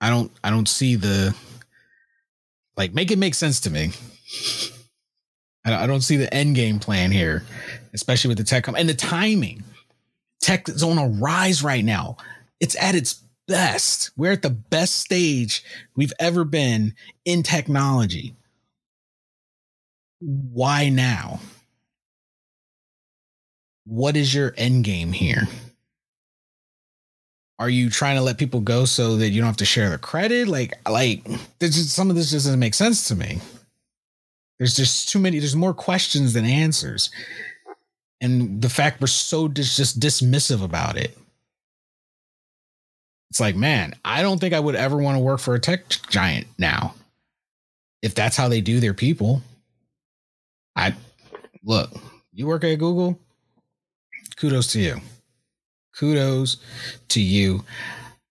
I don't I don't see the like make it make sense to me. I don't see the end game plan here, especially with the tech and the timing. Tech is on a rise right now. It's at its best. We're at the best stage we've ever been in technology. Why now? What is your end game here? are you trying to let people go so that you don't have to share the credit? Like, like there's just some of this just doesn't make sense to me. There's just too many. There's more questions than answers, and the fact we're so dis- just dismissive about it. It's like, man, I don't think I would ever want to work for a tech giant now. If that's how they do their people, I look. You work at Google. Kudos to you kudos to you.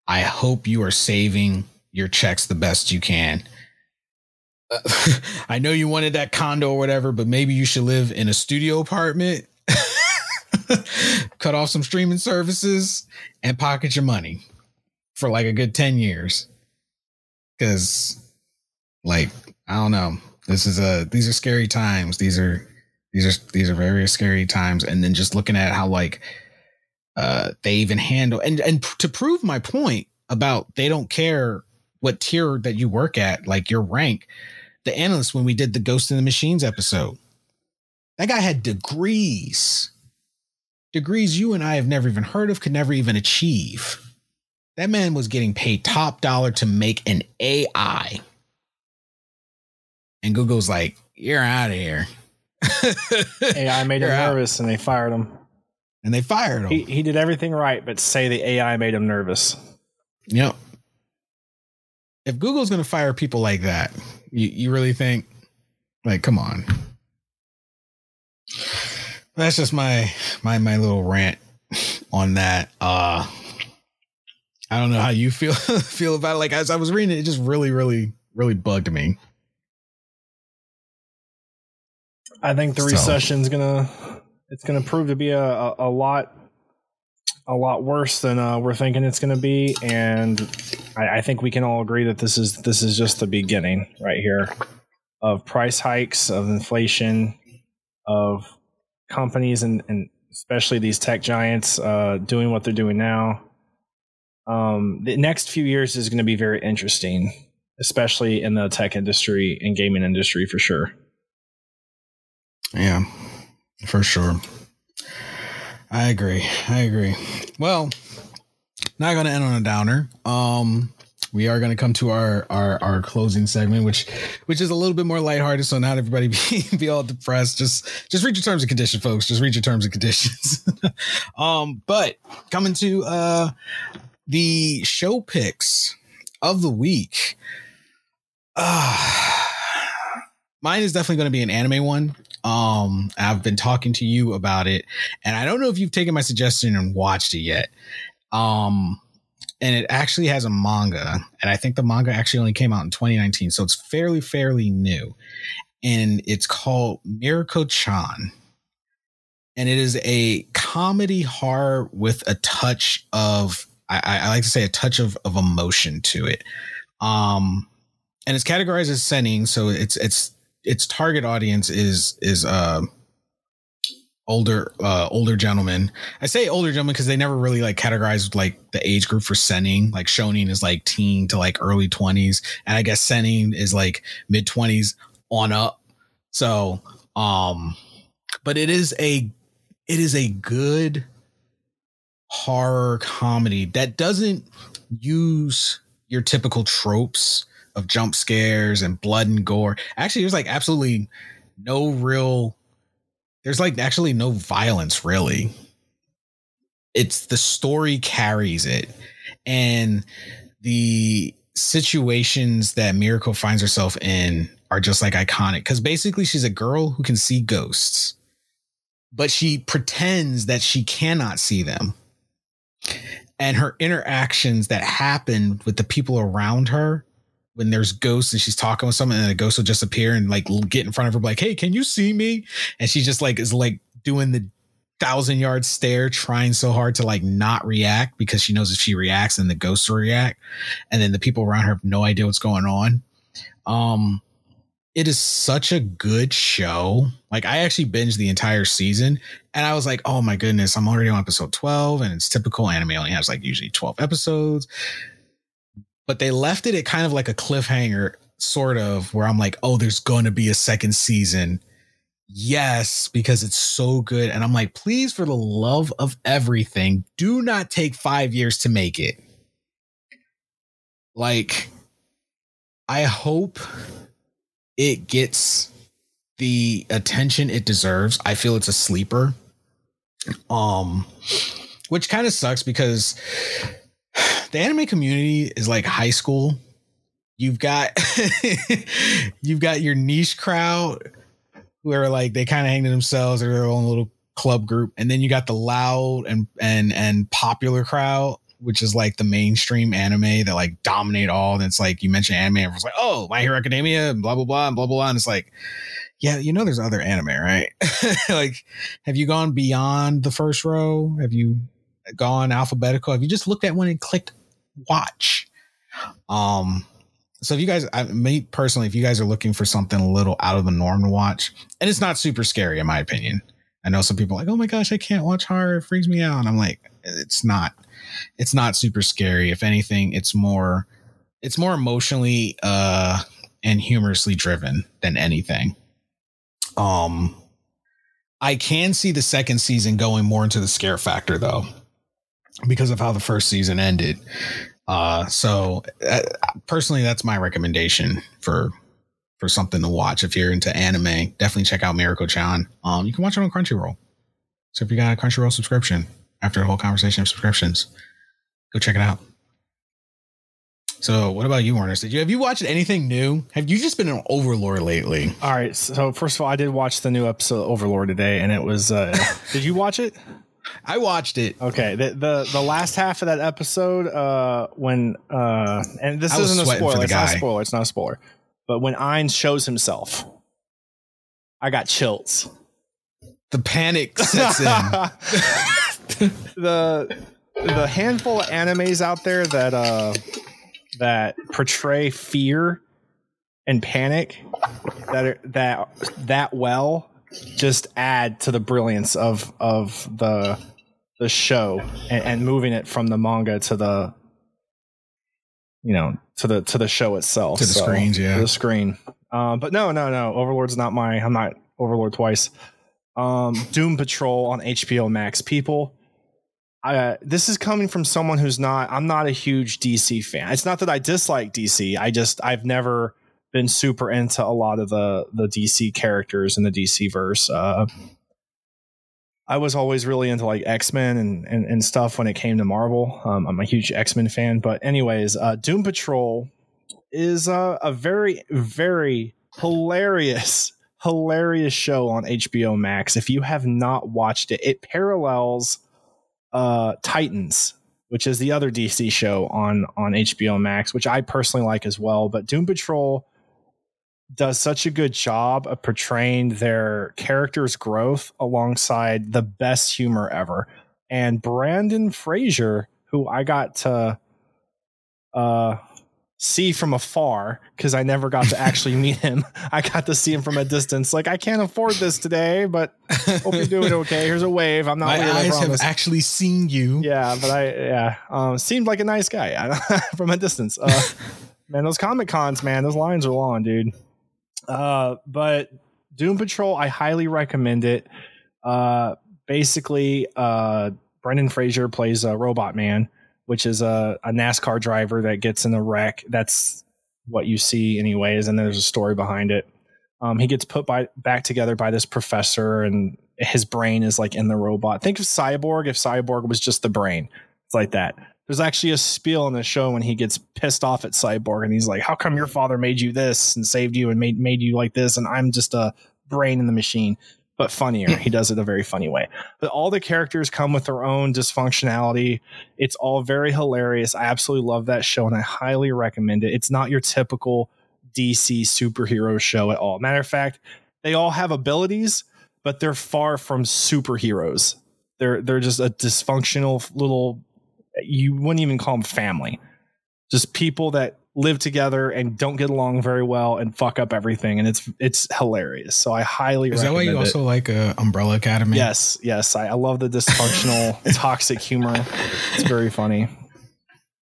I hope you are saving your checks the best you can. Uh, I know you wanted that condo or whatever, but maybe you should live in a studio apartment, cut off some streaming services, and pocket your money for like a good 10 years. Cause like, I don't know. This is a these are scary times. These are these are these are very scary times. And then just looking at how like uh, they even handle and and to prove my point about they don't care what tier that you work at, like your rank. The analyst when we did the Ghost in the Machines episode, that guy had degrees, degrees you and I have never even heard of, could never even achieve. That man was getting paid top dollar to make an AI. And Google's like, you're out of here. AI made him nervous and they fired him and they fired him. He, he did everything right, but say the AI made him nervous. Yep. If Google's going to fire people like that, you, you really think, like, come on. That's just my my my little rant on that. Uh I don't know how you feel feel about it. Like as I was reading it, it just really, really, really bugged me. I think the so. recession's gonna it's to prove to be a, a, a, lot a lot worse than uh, we're thinking it's to be, and I, I, think we can all agree that this is this is just the beginning right here of price hikes, of inflation, of companies and, and especially these tech giants uh, doing what they're doing now. Um, the next few years is going to be very interesting, especially in the tech industry and gaming industry for sure. Yeah, for sure. I agree. I agree. Well, not going to end on a downer. Um, we are going to come to our, our our closing segment, which which is a little bit more lighthearted. So not everybody be, be all depressed. Just just read your terms and conditions, folks. Just read your terms and conditions. um, but coming to uh the show picks of the week. Uh mine is definitely going to be an anime one. Um, I've been talking to you about it, and I don't know if you've taken my suggestion and watched it yet. Um, and it actually has a manga, and I think the manga actually only came out in 2019, so it's fairly, fairly new. And it's called Mieruko Chan. And it is a comedy horror with a touch of, I, I like to say, a touch of, of emotion to it. Um, and it's categorized as seinen, so it's it's its target audience is is uh, older uh older gentlemen. I say older gentlemen because they never really like categorized like the age group for Seinen. Like Shonen is like teen to like early twenties, and I guess Seinen is like mid twenties on up. So um, but it is a it is a good horror comedy that doesn't use your typical tropes of jump scares and blood and gore. Actually, there's like absolutely no real there's like actually no violence really. It's the story carries it. And the situations that Mieruko finds herself in are just like iconic because basically she's a girl who can see ghosts, but she pretends that she cannot see them. And her interactions that happen with the people around her when there's ghosts and she's talking with someone and a ghost will just appear and like get in front of her like hey can you see me? And she just like is like doing the thousand yard stare trying so hard to like not react because she knows if she reacts then the ghosts will react. And then the people around her have no idea what's going on. Um it is such a good show like i actually binged the entire season and i was like oh my goodness i'm already on episode 12 and it's typical anime only has like usually 12 episodes but they left it at kind of like a cliffhanger, sort of, where I'm like, oh, there's going to be a second season. Yes, because it's so good. And I'm like, please, for the love of everything, do not take five years to make it. Like, I hope it gets the attention it deserves. I feel it's a sleeper. Um, which kind of sucks because the anime community is like high school. You've got you've got your niche crowd who are like they kind of hang to themselves or their own little club group, and then you got the loud and and and popular crowd, which is like the mainstream anime that like dominate all. And it's like you mentioned anime, everyone's like, oh, My Hero Academia, blah blah blah, and blah blah blah. And it's like, yeah, you know, there's other anime, right? like, have you gone beyond the first row? Have you gone alphabetical? Have you just looked at one and clicked watch? Um, so if you guys, I, me personally, if you guys are looking for something a little out of the norm to watch, and it's not super scary in my opinion. I know some people like, oh my gosh, I can't watch horror. It freaks me out. And I'm like, it's not, it's not super scary. If anything, it's more, it's more emotionally uh and humorously driven than anything. Um, I can see the second season going more into the scare factor though because of how the first season ended. Uh, so uh, personally, that's my recommendation for for something to watch if you're into anime. Definitely check out Mieruko Chan. Um, you can watch it on Crunchyroll. So if you got a Crunchyroll subscription after a whole conversation of subscriptions, go check it out. So, what about you, Warner? Did you have you watched anything new? Have you just been an Overlord lately? All right. So first of all, I did watch the new episode of Overlord today, and it was. Uh, did you watch it? I watched it. Okay, the, the the last half of that episode, uh, when uh, and this I isn't a spoiler. It's not a spoiler. It's not a spoiler. But when Ainz shows himself, I got chills. The panic sets in. the the handful of animes out there that uh that portray fear and panic that are that that well just add to the brilliance of of the the show and, and moving it from the manga to the you know to the to the show itself. To the screens, yeah. to the screen. Um but no no no. Overlord's not my i'm not overlord twice. Um doom patrol on hbo max people this is coming from someone who's not i'm not a huge dc fan. It's not that i dislike dc i just i've never been super into a lot of the the dc characters in the dc verse. Uh i was always really into like x-men and and, and stuff when it came to marvel. Um, i'm a huge x-men fan but anyways uh doom patrol is uh, a very very hilarious hilarious show on hbo max. If you have not watched it it parallels uh Titans, which is the other DC show on on HBO Max, which I personally like as well. But Doom Patrol does such a good job of portraying their characters' growth alongside the best humor ever. And Brendan Fraser, who I got to uh see from afar because I never got to actually meet him. I got to see him from a distance. Like I can't afford this today, but hope you're doing okay. Here's a wave. I'm not. My weird, I eyes have actually seen you. Yeah, but I yeah um, seemed like a nice guy from a distance. Uh, man, those comic cons, man, those lines are long, dude. Uh, but Doom Patrol, I highly recommend it. Uh, basically, uh, Brendan Fraser plays a Robot Man, which is a, a NASCAR driver that gets in a wreck. That's what you see, anyways, and there's a story behind it. Um, he gets put by, back together by this professor, and his brain is like in the robot. Think of Cyborg if Cyborg was just the brain. It's like that. There's actually a spiel in the show when he gets pissed off at Cyborg, and he's like, "How come your father made you this and saved you and made made you like this, and I'm just a brain in the machine?" But funnier. he does it a very funny way. But all the characters come with their own dysfunctionality. It's all very hilarious. I absolutely love that show, and I highly recommend it. It's not your typical DC superhero show at all. Matter of fact, they all have abilities, but they're far from superheroes. They're they're just a dysfunctional little. You wouldn't even call them family. Just people that live together and don't get along very well and fuck up everything, and it's it's hilarious. So I highly recommend. Is that why you it. also like uh, Umbrella Academy? Yes, yes. I, I love the dysfunctional, toxic humor. It's very funny.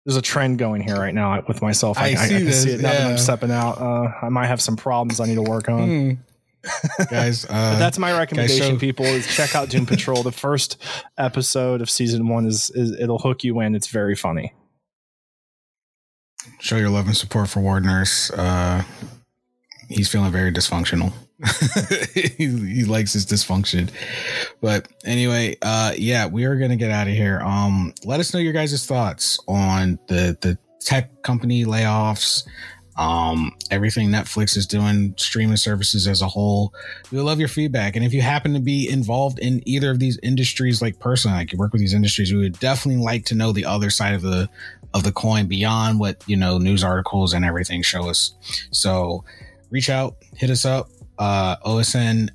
There's a trend going here right now with myself. I, I I, I see can this, see it now that yeah. I'm stepping out. Uh, I might have some problems I need to work on. Hmm. guys. Uh, that's my recommendation, people. Is check out Doom Patrol. The first episode of season one is, is it'll hook you in. It's very funny. Show your love and support for Ward Nurse. Uh, he's feeling very dysfunctional. he, he likes his dysfunction. But anyway, uh, yeah, we are gonna get out of here. Um, let us know your guys' thoughts on the the tech company layoffs. Um, everything Netflix is doing, streaming services as a whole. We would love your feedback. And if you happen to be involved in either of these industries, like personally, like you work with these industries, we would definitely like to know the other side of the of the coin beyond what you know news articles and everything show us. So reach out, hit us up, uh, osn-media.com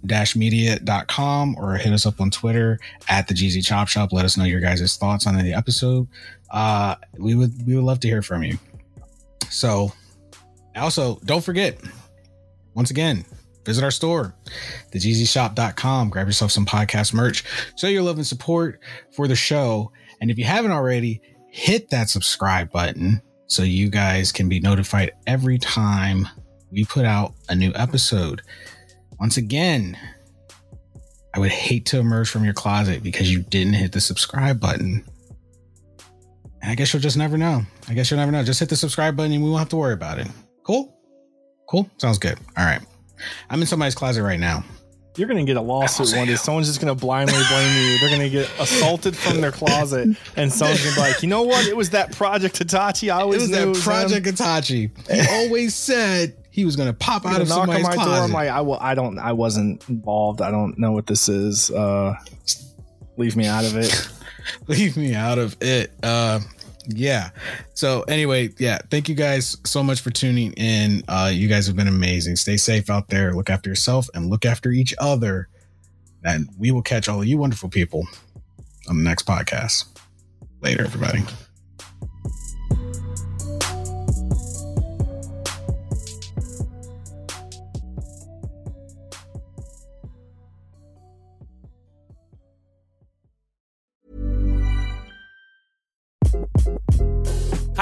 or hit us up on Twitter at the GZ Chop Shop. Let us know your guys' thoughts on the episode. Uh, we would we would love to hear from you. So also don't forget, once again, visit our store, thegzshop.com. Grab yourself some podcast merch. Show your love and support for the show. And if you haven't already, hit that subscribe button so you guys can be notified every time we put out a new episode. Once again, I would hate to emerge from your closet because you didn't hit the subscribe button. And I guess you'll just never know. I guess you'll never know. Just hit the subscribe button and we won't have to worry about it. Cool? Cool? Sounds good. All right. I'm in somebody's closet right now. You're gonna get a lawsuit one day. Someone's just gonna blindly blame you. They're gonna get assaulted from their closet, and someone's gonna be like, "You know what? It was that Project Hitachi. I It was that was Project him." Hitachi. He always said he was going to pop out of somebody's my door. closet. I'm like, I will. I don't. I wasn't involved. I don't know what this is. Uh, leave me out of it. leave me out of it. Uh, yeah. So anyway, yeah. Thank you guys so much for tuning in. Uh, you guys have been amazing. Stay safe out there. Look after yourself and look after each other. And we will catch all of you wonderful people on the next podcast. Later, everybody.